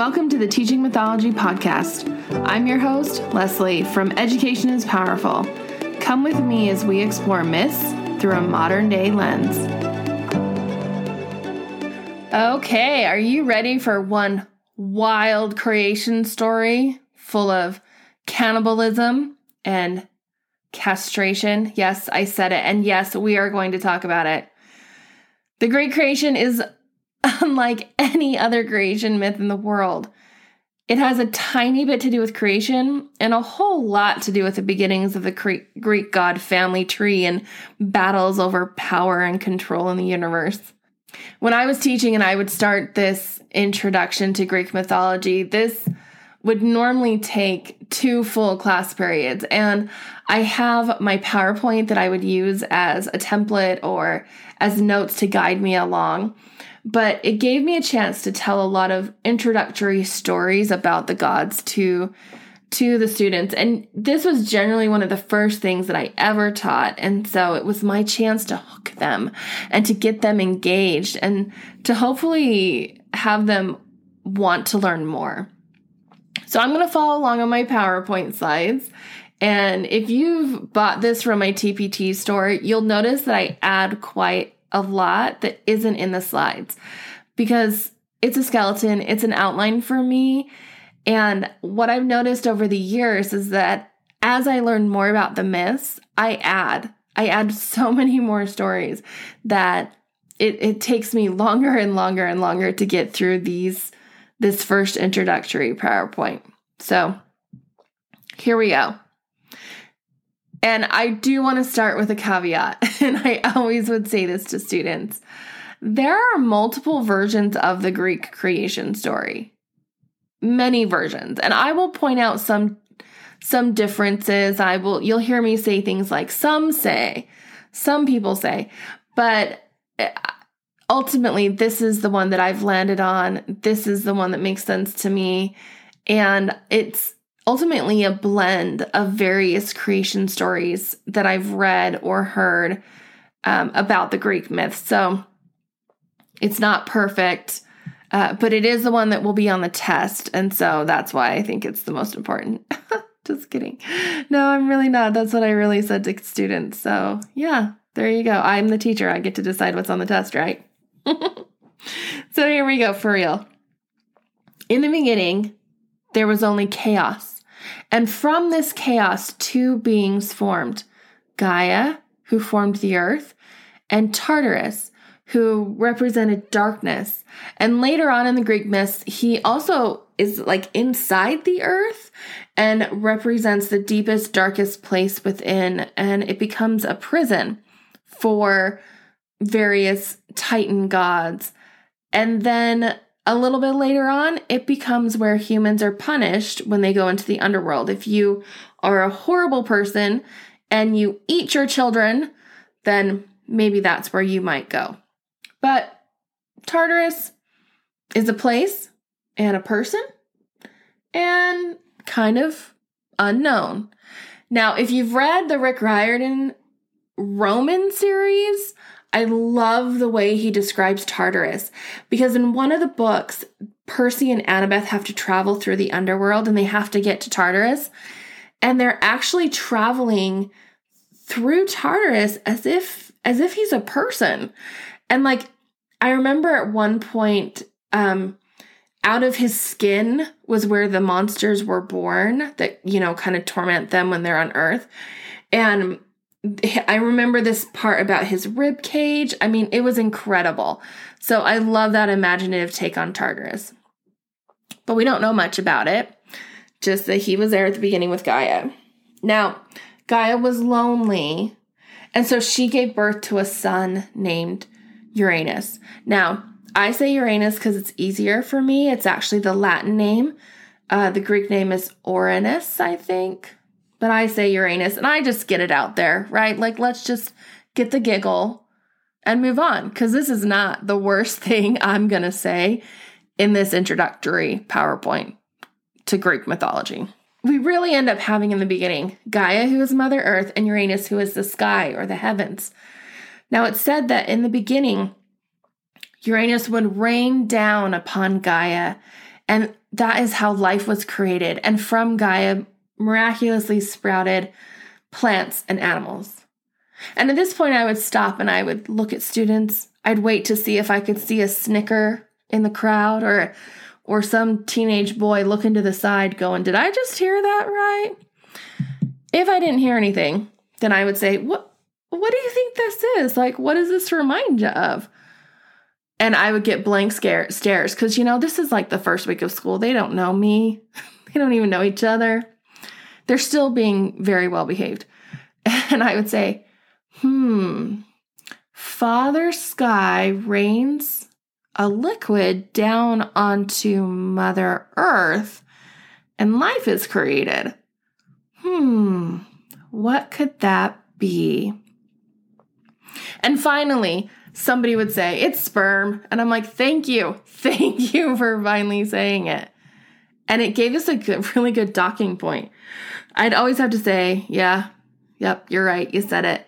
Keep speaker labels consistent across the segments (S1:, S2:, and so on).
S1: Welcome to the Teaching Mythology Podcast. I'm your host, Leslie from Education is Powerful. Come with me as we explore myths through a modern day lens. Okay, are you ready for one wild creation story full of cannibalism and castration? Yes, I said it. And yes, we are going to talk about it. The Great Creation is unlike any other creation myth in the world. It has a tiny bit to do with creation and a whole lot to do with the beginnings of the Greek god family tree and battles over power and control in the universe. When I was teaching and I would start this introduction to Greek mythology, this would normally take two full class periods. And I have my PowerPoint that I would use as a template or as notes to guide me along but it gave me a chance to tell a lot of introductory stories about the gods to to the students. And this was generally one of the first things that I ever taught. And so it was my chance to hook them and to get them engaged and to hopefully have them want to learn more. So I'm going to follow along on my PowerPoint slides. And if you've bought this from my TPT store, you'll notice that I add quite a lot that isn't in the slides because it's a skeleton, it's an outline for me. And what I've noticed over the years is that as I learn more about the myths, I add. I add so many more stories that it, it takes me longer and longer and longer to get through these this first introductory PowerPoint. So here we go. And I do want to start with a caveat, and I always would say this to students. There are multiple versions of the Greek creation story. Many versions. And I will point out some some differences. I will you'll hear me say things like some say, some people say, but eh, ultimately this is the one that I've landed on. This is the one that makes sense to me. And it's ultimately a blend of various creation stories that I've read or heard um, about the Greek myths. So it's not perfect, uh, but it is the one that will be on the test. And so that's why I think it's the most important. Just kidding. No, I'm really not. That's what I really said to students. So yeah, there you go. I'm the teacher. I get to decide what's on the test, right? so here we go for real. In the beginning, there was only chaos and from this chaos, two beings formed Gaia, who formed the earth, and Tartarus, who represented darkness. And later on in the Greek myths, he also is like inside the earth and represents the deepest, darkest place within. And it becomes a prison for various Titan gods. And then a little bit later on, it becomes where humans are punished when they go into the underworld. If you are a horrible person and you eat your children, then maybe that's where you might go. But Tartarus is a place and a person and kind of unknown. Now, if you've read the Rick Riordan Roman series, I love the way he describes Tartarus because in one of the books, Percy and Annabeth have to travel through the underworld and they have to get to Tartarus. And they're actually traveling through Tartarus as if as if he's a person. And like I remember at one point um out of his skin was where the monsters were born that you know kind of torment them when they're on earth. And I remember this part about his rib cage. I mean, it was incredible. So I love that imaginative take on Tartarus. But we don't know much about it, just that he was there at the beginning with Gaia. Now, Gaia was lonely, and so she gave birth to a son named Uranus. Now, I say Uranus because it's easier for me. It's actually the Latin name. Uh, the Greek name is Uranus, I think but I say Uranus and I just get it out there, right? Like, let's just get the giggle and move on because this is not the worst thing I'm going to say in this introductory PowerPoint to Greek mythology. We really end up having in the beginning Gaia, who is Mother Earth, and Uranus, who is the sky or the heavens. Now, it's said that in the beginning, Uranus would rain down upon Gaia and that is how life was created, and from Gaia miraculously sprouted plants and animals. And at this point, I would stop and I would look at students. I'd wait to see if I could see a snicker in the crowd or or some teenage boy looking to the side going, "Did I just hear that right?" If I didn't hear anything, then I would say, "What what do you think this is? Like what does this remind you of?" And I would get blank scare, stares cuz you know, this is like the first week of school. They don't know me. they don't even know each other. They're still being very well behaved. And I would say, "Hmm, Father Sky rains a liquid down onto Mother Earth and life is created. Hmm, what could that be? And finally, somebody would say, It's sperm. And I'm like, Thank you. Thank you for finally saying it. And it gave us a good, really good docking point. I'd always have to say, Yeah, yep, you're right. You said it.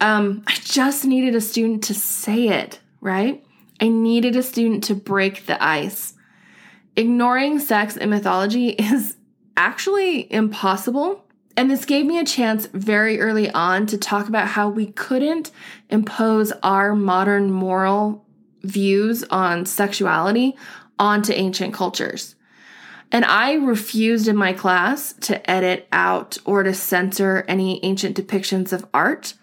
S1: Um, I just needed a student to say it, right? I needed a student to break the ice. Ignoring sex and mythology is actually impossible. And this gave me a chance very early on to talk about how we couldn't impose our modern moral views on sexuality onto ancient cultures. And I refused in my class to edit out or to censor any ancient depictions of art.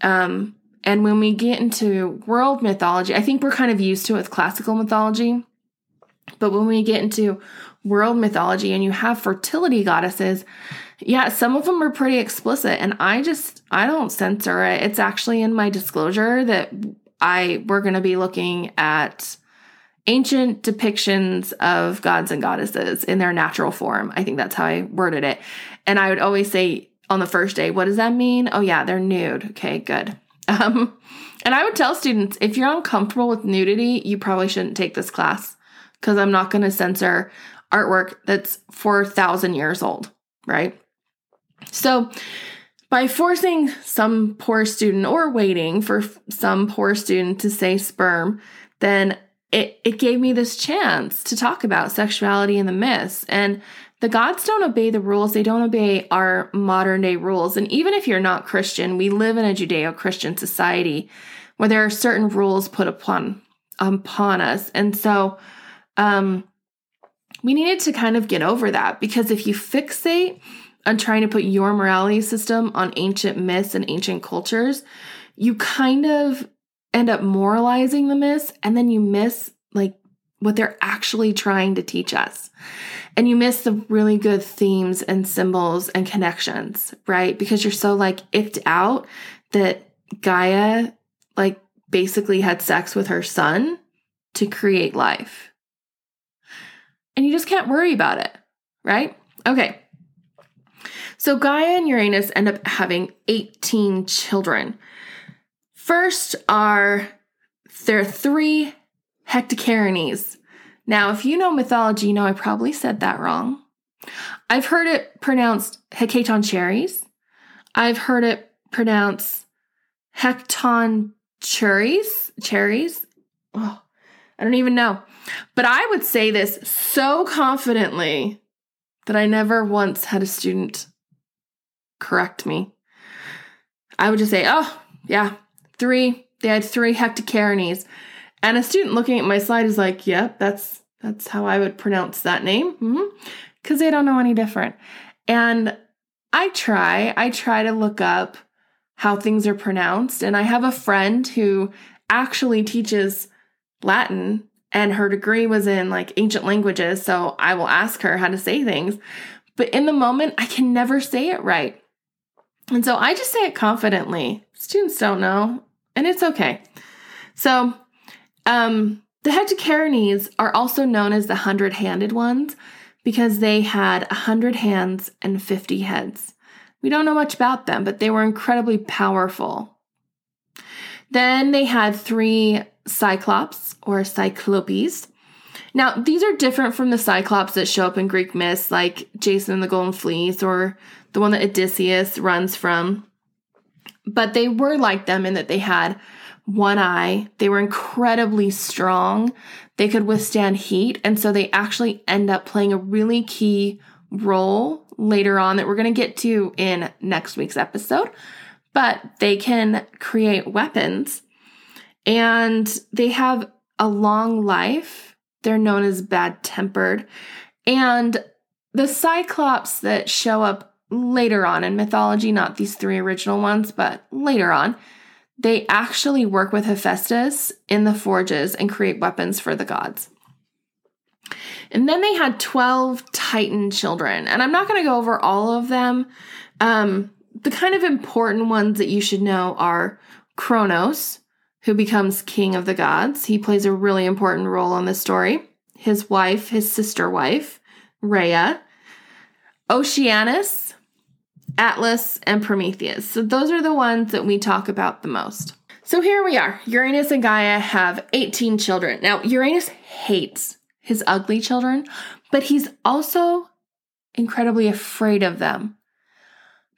S1: Um, and when we get into world mythology, I think we're kind of used to it with classical mythology. But when we get into world mythology and you have fertility goddesses, yeah, some of them are pretty explicit and I just I don't censor it. It's actually in my disclosure that I we're going to be looking at ancient depictions of gods and goddesses in their natural form. I think that's how I worded it. And I would always say on the first day, what does that mean? Oh yeah, they're nude. Okay, good. Um, and I would tell students if you're uncomfortable with nudity, you probably shouldn't take this class because I'm not going to censor artwork that's 4,000 years old, right? So, by forcing some poor student or waiting for some poor student to say sperm, then it, it gave me this chance to talk about sexuality in the myths. And the gods don't obey the rules, they don't obey our modern day rules. And even if you're not Christian, we live in a Judeo Christian society where there are certain rules put upon upon us. And so um we needed to kind of get over that because if you fixate on trying to put your morality system on ancient myths and ancient cultures, you kind of end up moralizing the myths and then you miss like what they're actually trying to teach us and you miss the really good themes and symbols and connections, right? Because you're so like icked out that Gaia like basically had sex with her son to create life. And you just can't worry about it, right? Okay. So Gaia and Uranus end up having 18 children. First are there are three Hecatokernes, now, if you know mythology, you know I probably said that wrong. I've heard it pronounced hecaton cherries. I've heard it pronounced hecton cherries. Cherries. Oh, I don't even know. But I would say this so confidently that I never once had a student correct me. I would just say, oh, yeah, three. They had three Hecatokernes. And a student looking at my slide is like, "Yep, yeah, that's that's how I would pronounce that name." Mm-hmm. Cuz they don't know any different. And I try, I try to look up how things are pronounced, and I have a friend who actually teaches Latin and her degree was in like ancient languages, so I will ask her how to say things. But in the moment, I can never say it right. And so I just say it confidently. Students don't know, and it's okay. So um, the Hecatokernes are also known as the hundred handed ones because they had a hundred hands and 50 heads. We don't know much about them, but they were incredibly powerful. Then they had three cyclops or cyclopes. Now, these are different from the cyclops that show up in Greek myths, like Jason and the Golden Fleece or the one that Odysseus runs from. But they were like them in that they had one eye. They were incredibly strong. They could withstand heat. And so they actually end up playing a really key role later on that we're going to get to in next week's episode. But they can create weapons and they have a long life. They're known as bad tempered. And the Cyclops that show up later on in mythology, not these three original ones, but later on, they actually work with Hephaestus in the forges and create weapons for the gods. And then they had 12 Titan children. And I'm not going to go over all of them. Um, the kind of important ones that you should know are Kronos, who becomes king of the gods. He plays a really important role in this story. His wife, his sister wife, Rhea, Oceanus, Atlas, and Prometheus. So those are the ones that we talk about the most. So here we are. Uranus and Gaia have 18 children. Now, Uranus hates his ugly children, but he's also incredibly afraid of them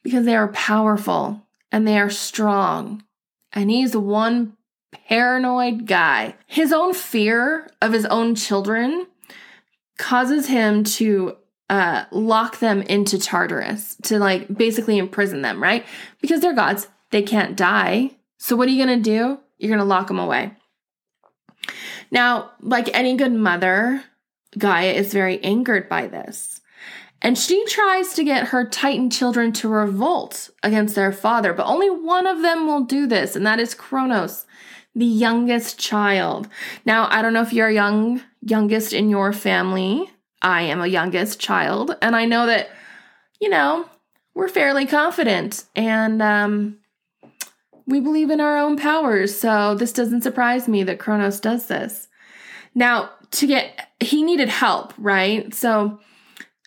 S1: because they are powerful and they are strong. And he's one paranoid guy. His own fear of his own children causes him to uh, lock them into Tartarus to like basically imprison them, right? Because they're gods, they can't die. So what are you to do? You're to lock them away. Now, like any good mother, Gaia is very angered by this. And she tries to get her Titan children to revolt against their father, but only one of them will do this, and that is Kronos, the youngest child. Now, I don't know if you're young, youngest in your family, I am a youngest child, and I know that, you know, we're fairly confident and um, we believe in our own powers. So this doesn't surprise me that Kronos does this. Now, to get, he needed help, right? So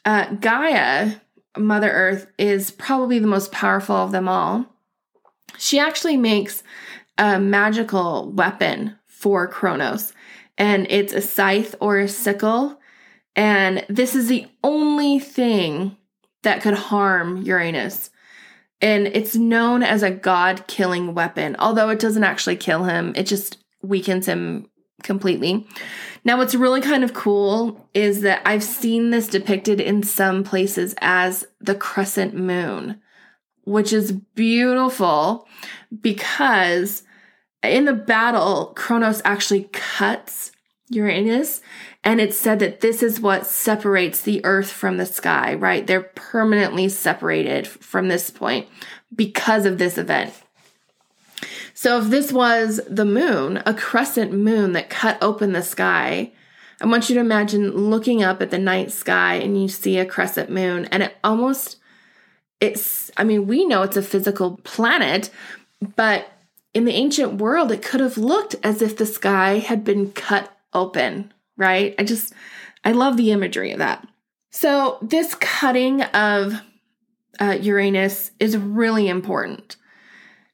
S1: uh, Gaia, Mother Earth, is probably the most powerful of them all. She actually makes a magical weapon for Kronos, and it's a scythe or a sickle and this is the only thing that could harm Uranus. And it's known as a god killing weapon, although it doesn't actually kill him, it just weakens him completely. Now, what's really kind of cool is that I've seen this depicted in some places as the crescent moon, which is beautiful because in the battle, Kronos actually cuts Uranus and it's said that this is what separates the earth from the sky, right? They're permanently separated from this point because of this event. So if this was the moon, a crescent moon that cut open the sky, I want you to imagine looking up at the night sky and you see a crescent moon and it almost it's I mean, we know it's a physical planet, but in the ancient world it could have looked as if the sky had been cut open right? I just, I love the imagery of that. So, this cutting of uh, Uranus is really important.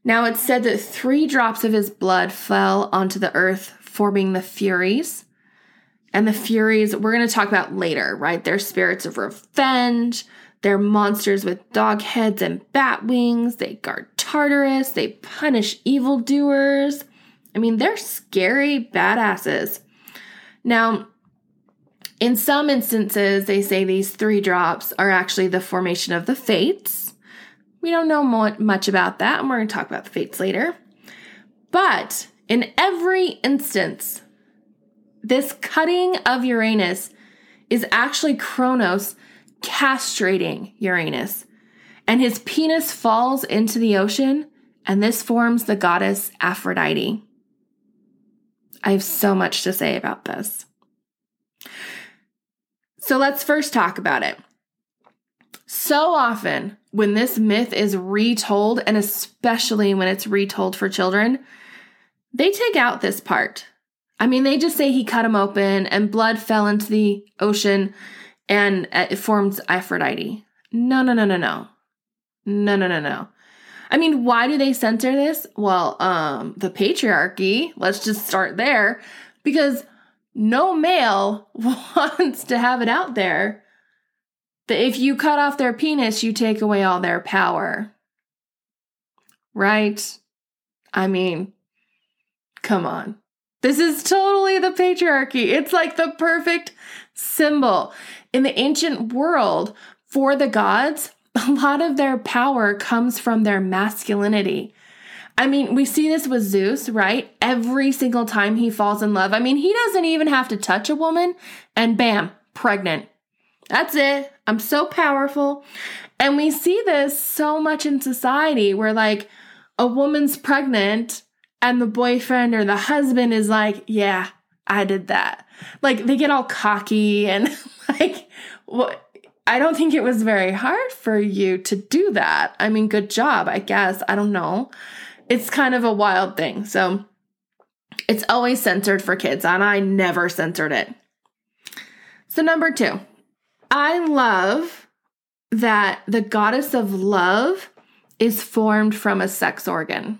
S1: Now, it's said that three drops of his blood fell onto the earth, forming the Furies. And the Furies, we're going to talk about later, right? They're spirits of revenge. They're monsters with dog heads and bat wings. They guard Tartarus. They punish evildoers. I mean, they're scary badasses. Now, in some instances, they say these three drops are actually the formation of the fates. We don't know much about that, and we're going to talk about the fates later. But in every instance, this cutting of Uranus is actually Kronos castrating Uranus, and his penis falls into the ocean, and this forms the goddess Aphrodite. I have so much to say about this. So let's first talk about it. So often, when this myth is retold, and especially when it's retold for children, they take out this part. I mean, they just say he cut him open and blood fell into the ocean and it formed Aphrodite. No, no, no, no, no. No, no, no, no. I mean, why do they censor this? Well, um, the patriarchy, let's just start there, because no male wants to have it out there that if you cut off their penis, you take away all their power. Right? I mean, come on. This is totally the patriarchy. It's like the perfect symbol. In the ancient world, for the gods, a lot of their power comes from their masculinity. I mean, we see this with Zeus, right? Every single time he falls in love. I mean, he doesn't even have to touch a woman, and bam, pregnant. That's it. I'm so powerful. And we see this so much in society where, like, a woman's pregnant and the boyfriend or the husband is like, yeah, I did that. Like, they get all cocky and, like, what? I don't think it was very hard for you to do that. I mean, good job, I guess. I don't know. It's kind of a wild thing. So it's always censored for kids, and I never censored it. So, number two, I love that the goddess of love is formed from a sex organ.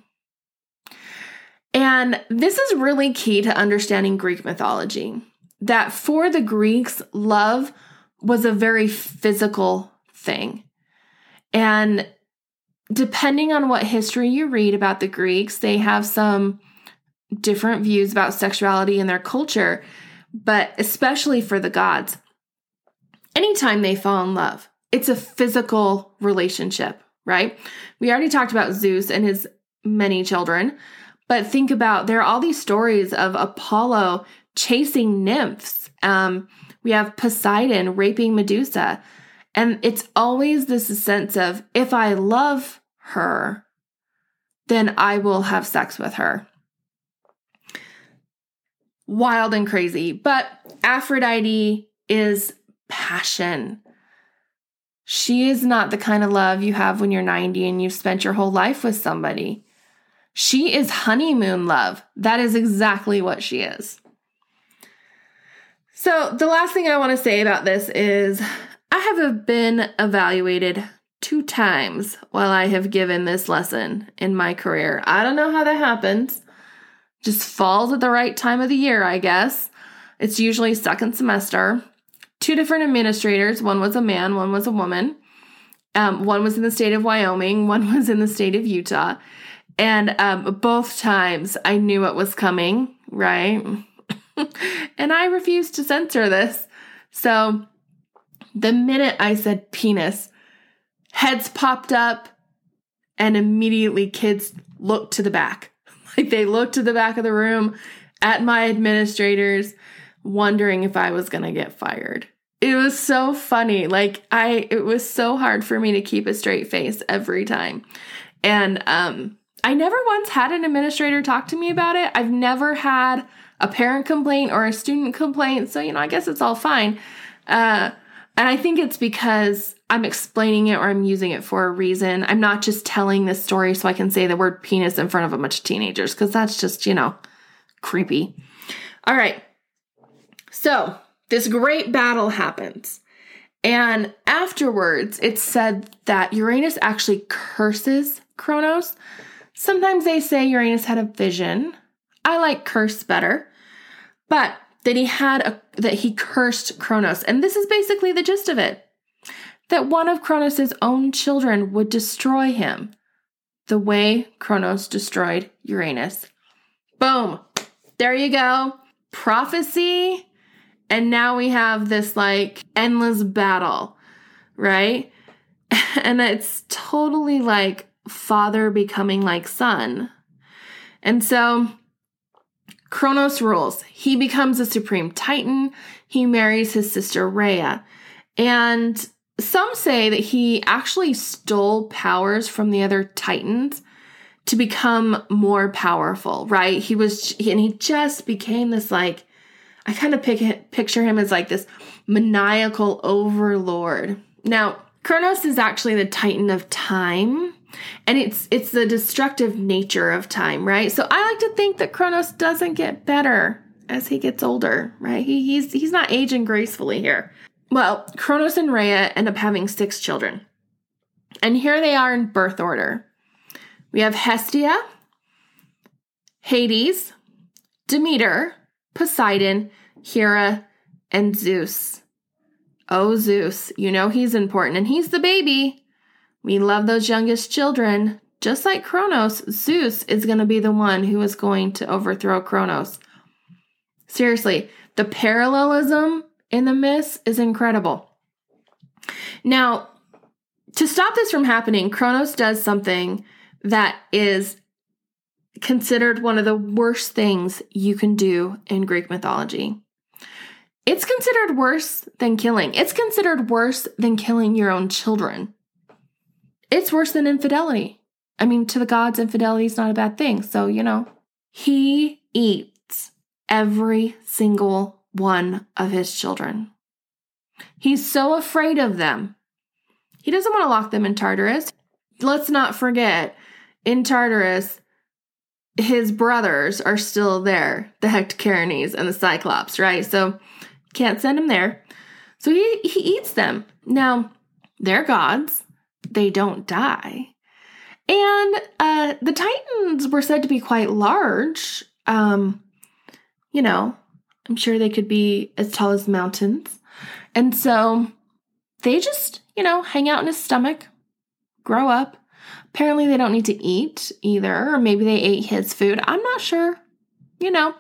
S1: And this is really key to understanding Greek mythology. That for the Greeks, love was a very physical thing. And depending on what history you read about the Greeks, they have some different views about sexuality in their culture, but especially for the gods. Anytime they fall in love, it's a physical relationship, right? We already talked about Zeus and his many children, but think about there are all these stories of Apollo chasing nymphs. Um, we have Poseidon raping Medusa. And it's always this sense of if I love her, then I will have sex with her. Wild and crazy. But Aphrodite is passion. She is not the kind of love you have when you're 90 and you've spent your whole life with somebody. She is honeymoon love. That is exactly what she is. So, the last thing I want to say about this is I have been evaluated two times while I have given this lesson in my career. I don't know how that happens. Just falls at the right time of the year, I guess. It's usually second semester. Two different administrators, one was a man, one was a woman. Um, one was in the state of Wyoming, one was in the state of Utah. And um, both times I knew it was coming, right? and I refused to censor this. So the minute I said penis, heads popped up and immediately kids looked to the back. Like they looked to the back of the room at my administrators, wondering if I was going to get fired. It was so funny. Like I it was so hard for me to keep a straight face every time. And um I never once had an administrator talk to me about it. I've never had a parent complaint or a student complaint. So, you know, I guess it's all fine. Uh, and I think it's because I'm explaining it or I'm using it for a reason. I'm not just telling this story so I can say the word penis in front of a bunch of teenagers because that's just, you know, creepy. All right. So, this great battle happens. And afterwards, it's said that Uranus actually curses Kronos. Sometimes they say Uranus had a vision. I like curse better. But that he had a that he cursed Kronos. And this is basically the gist of it. That one of Kronos' own children would destroy him. The way Kronos destroyed Uranus. Boom. There you go. Prophecy. And now we have this like endless battle, right? And it's totally like father becoming like son. And so Kronos rules. He becomes a supreme titan. He marries his sister Rhea. And some say that he actually stole powers from the other titans to become more powerful, right? He was, and he just became this like, I kind of pic- picture him as like this maniacal overlord. Now, Kronos is actually the titan of time and it's it's the destructive nature of time right? So i like to think that kronos doesn't get better as he gets older right? He, he's he's not aging gracefully here. Well kronos and rhea end up having six children. And here they are in birth order. We have hestia hades demeter poseidon hera and zeus. Oh zeus you know he's important and he's the baby we love those youngest children. just like Kronos, Zeus is going to be the one who is going to overthrow Kronos. Seriously, the parallelism in the myths is incredible. Now, to stop this from happening, Kronos does something that is considered one of the worst things you can do in Greek mythology. It's considered worse than killing. It's considered worse than killing your own children. It's worse than infidelity. I mean, to the gods, infidelity is not a bad thing. So, you know, he eats every single one of his children. He's so afraid of them. He doesn't want to lock them in Tartarus. Let's not forget, in Tartarus, his brothers are still there, the Hecatokernes and the Cyclops, right? So can't send him there. So he, he eats them. Now, they're gods. They don't die. And uh, the Titans were said to be quite large. Um, you know, I'm sure they could be as tall as mountains. And so they just, you know, hang out in his stomach, grow up. Apparently, they don't need to eat either, or maybe they ate his food. I'm not sure. You know,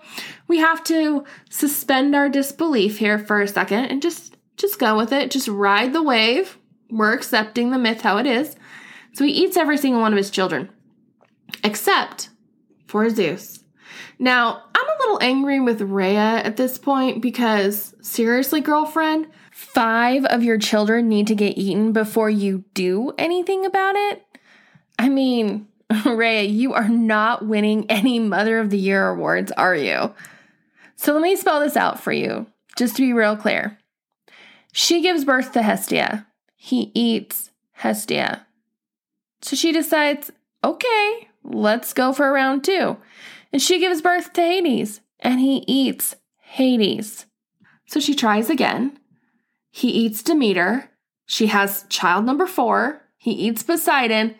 S1: we have to suspend our disbelief here for a second and just just go with it. Just ride the wave. We're accepting the myth how it is. So he eats every single one of his children, except for Zeus. Now, I'm a little angry with Rhea at this point because, seriously, girlfriend, five of your children need to get eaten before you do anything about it? I mean, Rhea, you are not winning any Mother of the Year awards, are you? So let me spell this out for you, just to be real clear. She gives birth to Hestia. He eats Hestia. So she decides, okay, let's go for a round two. And she gives birth to Hades, and he eats Hades. So she tries again. He eats Demeter. She has child number four. He eats Poseidon.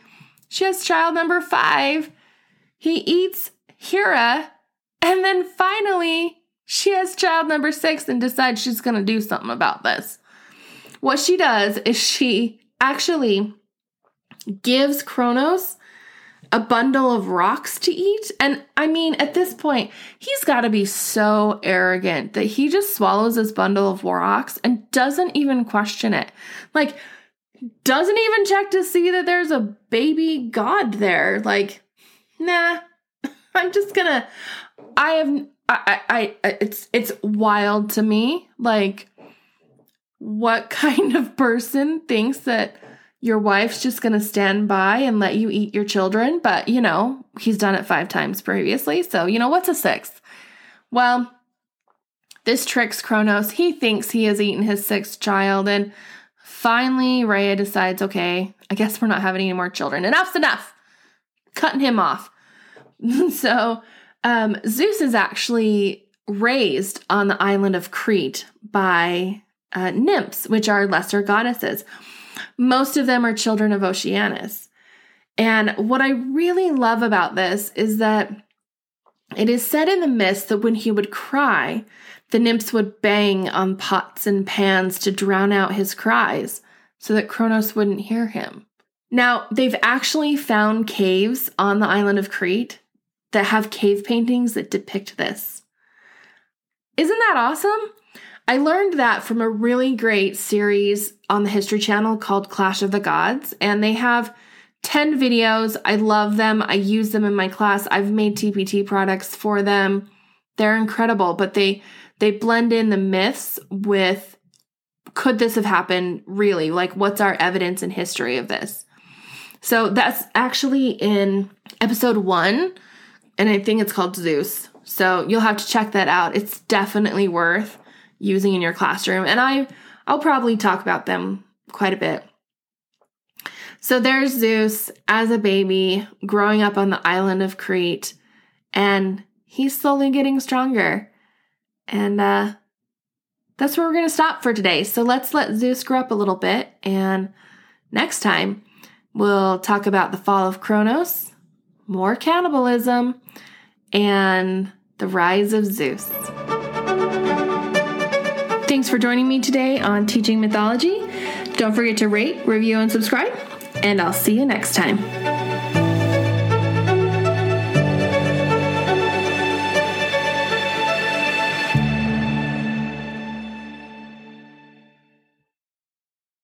S1: She has child number five. He eats Hera. And then finally, she has child number six and decides she's going to do something about this. What she does is she actually gives Kronos a bundle of rocks to eat. And I mean, at this point, he's got to be so arrogant that he just swallows this bundle of rocks and doesn't even question it. Like, doesn't even check to see that there's a baby god there. Like, nah, I'm just gonna. I have. I, I, I, it's, it's wild to me. Like, what kind of person thinks that your wife's just going to stand by and let you eat your children. But, you know, he's done it five times previously. So, you know, what's a sixth? Well, this tricks Kronos. He thinks he has eaten his sixth child. And finally, Rhea decides, okay, I guess we're not having any more children. Enough's enough. Cutting him off. so, um, Zeus is actually raised on the island of Crete by uh, nymphs, which are lesser goddesses. Most of them are children of Oceanus. And what I really love about this is that it is said in the myths that when he would cry, the nymphs would bang on pots and pans to drown out his cries so that Kronos wouldn't hear him. Now, they've actually found caves on the island of Crete that have cave paintings that depict this. Isn't that awesome? I learned that from a really great series on the History Channel called Clash of the Gods, and they have 10 videos. I love them. I use them in my class. I've made TPT products for them. They're incredible, but they they blend in the myths with could this have happened really? Like what's our evidence and history of this? So that's actually in episode 1 and I think it's called Zeus. So you'll have to check that out. It's definitely worth using in your classroom. And I I'll probably talk about them quite a bit. So there's Zeus as a baby growing up on the island of Crete and he's slowly getting stronger. And uh that's where we're going to stop for today. So let's let Zeus grow up a little bit and next time we'll talk about the fall of Kronos, more cannibalism, and the rise of Zeus. Thanks for joining me today on Teaching Mythology. Don't forget to rate, review, and subscribe, and I'll see you next time.